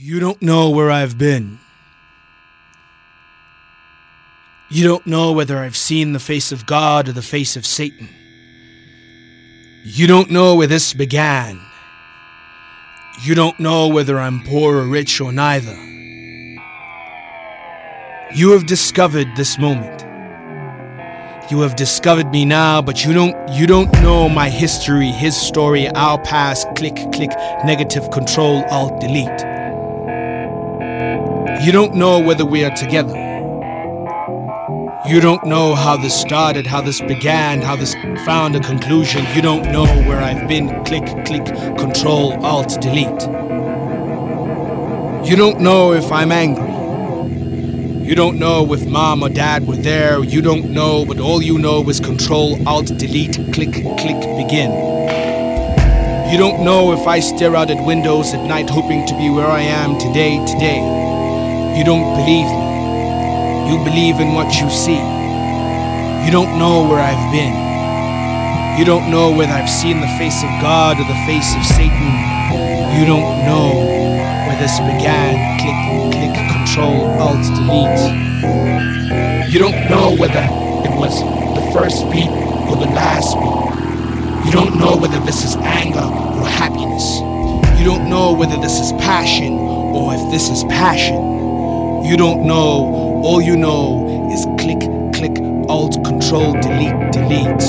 You don't know where I've been. You don't know whether I've seen the face of God or the face of Satan. You don't know where this began. You don't know whether I'm poor or rich or neither. You have discovered this moment. You have discovered me now, but you don't you don't know my history, his story, our past. Click, click, negative control, alt, delete. You don't know whether we are together. You don't know how this started, how this began, how this found a conclusion. You don't know where I've been. Click, click, control, alt, delete. You don't know if I'm angry. You don't know if mom or dad were there. You don't know, but all you know is control, alt, delete, click, click, begin. You don't know if I stare out at windows at night hoping to be where I am today, today. You don't believe me. You believe in what you see. You don't know where I've been. You don't know whether I've seen the face of God or the face of Satan. You don't know where this began. Click, click, control, alt, delete. You don't know whether it was the first beat or the last beat. You don't know whether this is anger or happiness. You don't know whether this is passion or if this is passion. You don't know. All you know is click, click, alt, control, delete, delete.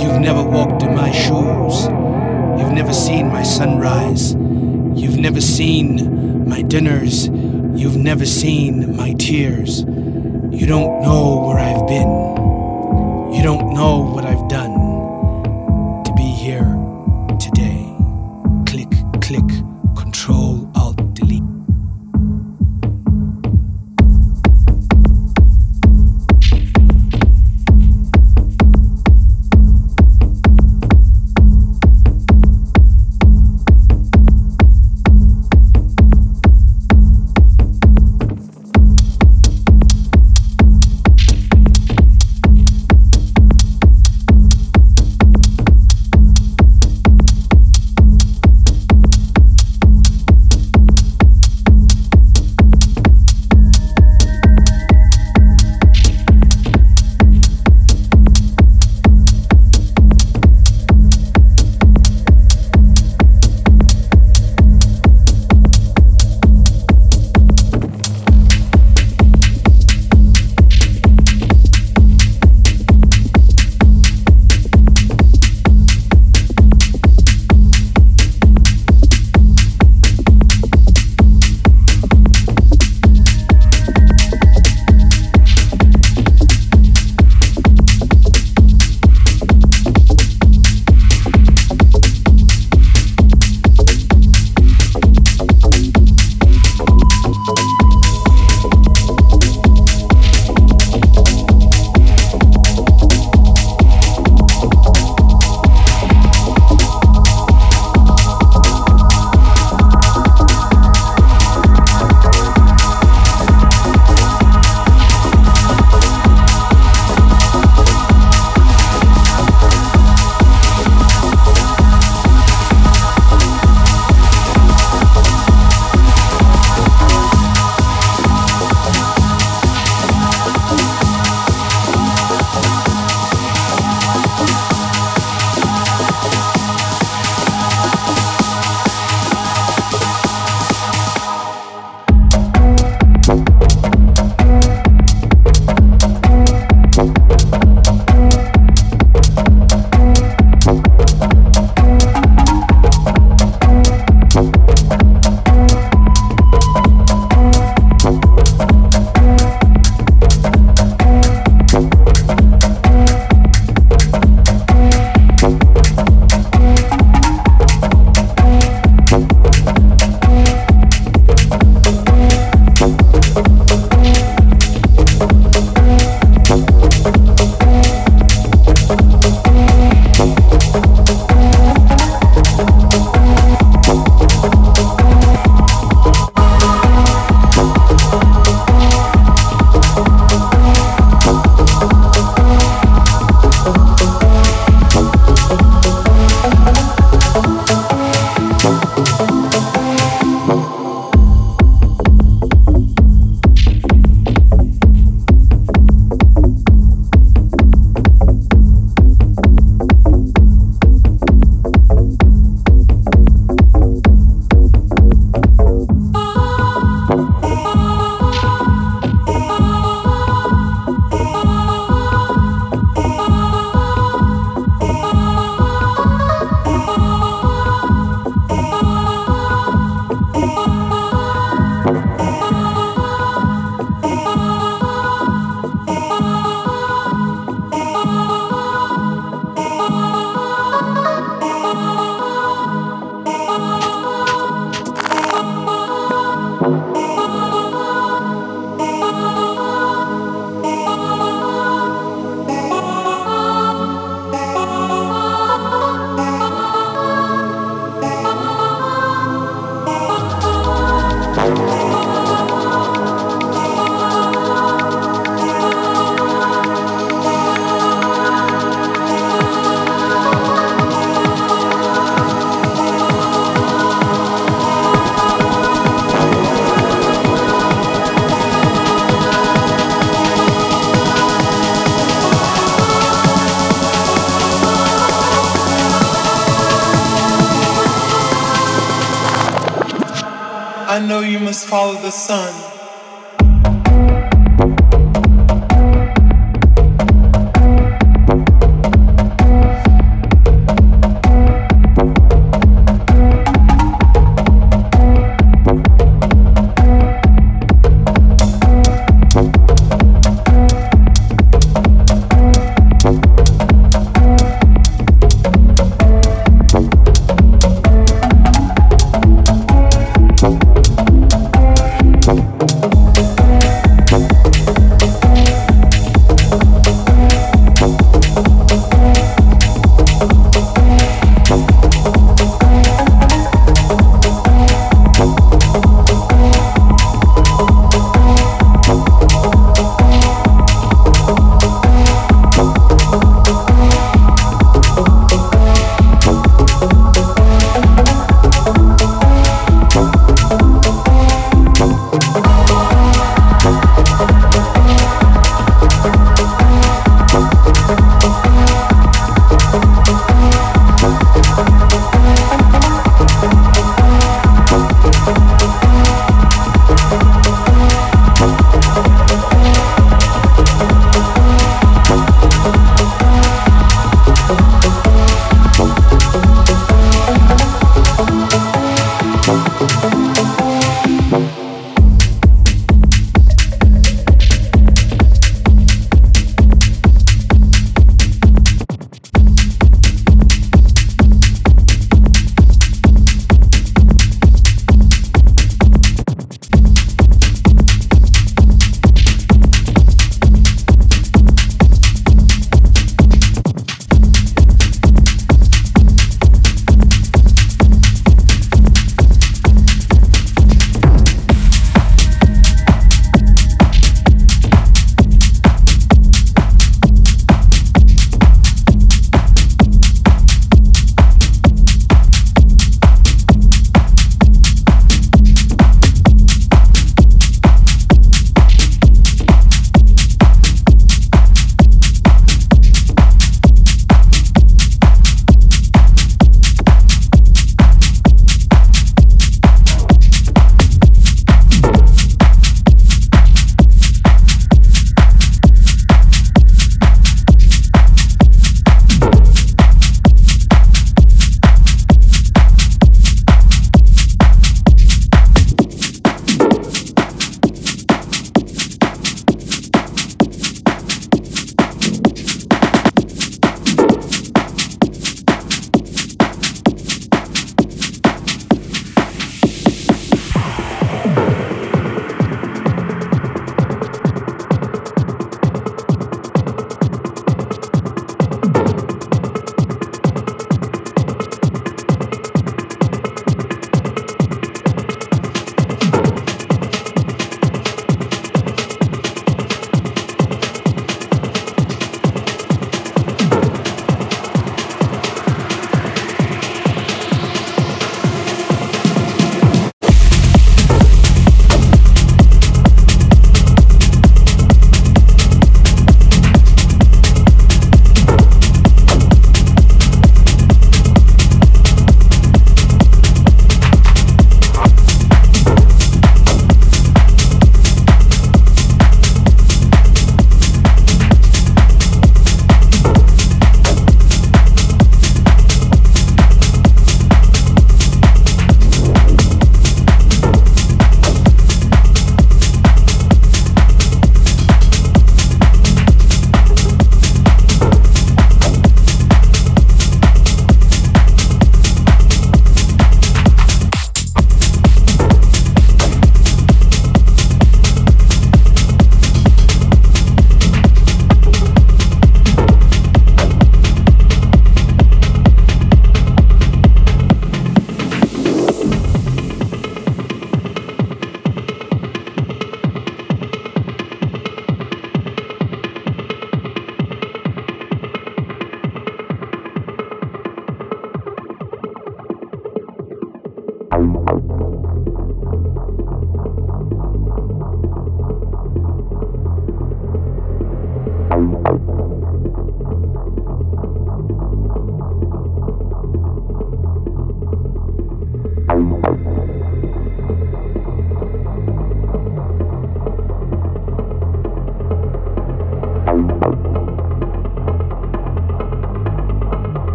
You've never walked in my shoes. You've never seen my sunrise. You've never seen my dinners. You've never seen my tears. You don't know where I've been. You don't know know you must follow the sun.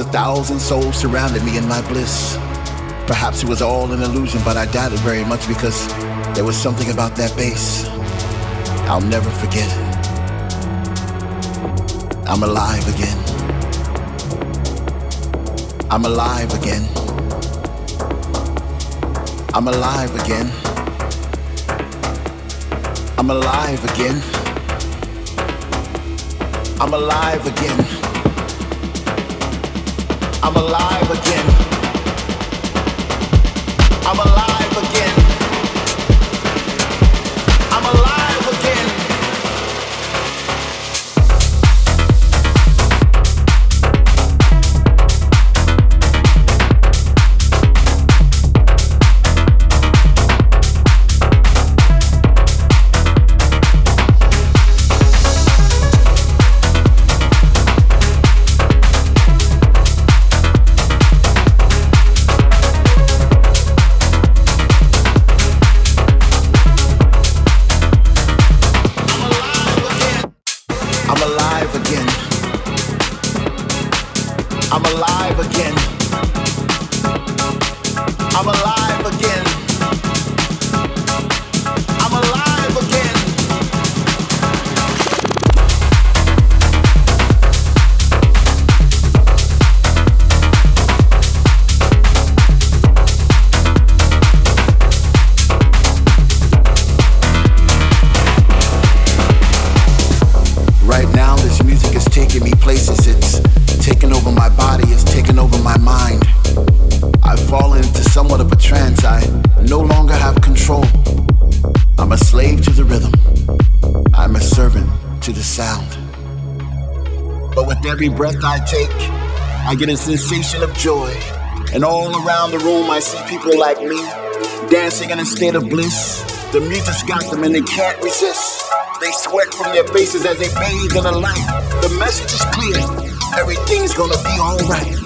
A thousand souls surrounded me in my bliss. Perhaps it was all an illusion, but I doubt it very much because there was something about that bass. I'll never forget it. I'm alive again. I'm alive again. I'm alive again. I'm alive again. I'm alive again. Again. Of a trance. I no longer have control. I'm a slave to the rhythm, I'm a servant to the sound. But with every breath I take, I get a sensation of joy. And all around the room, I see people like me dancing in a state of bliss. The music's got them and they can't resist. They sweat from their faces as they bathe in the light. The message is clear. Everything's gonna be alright.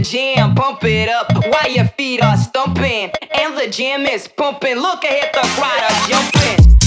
Jam bump it up while your feet are stumping. And the jam is pumping. Look ahead, the crowd are jumping.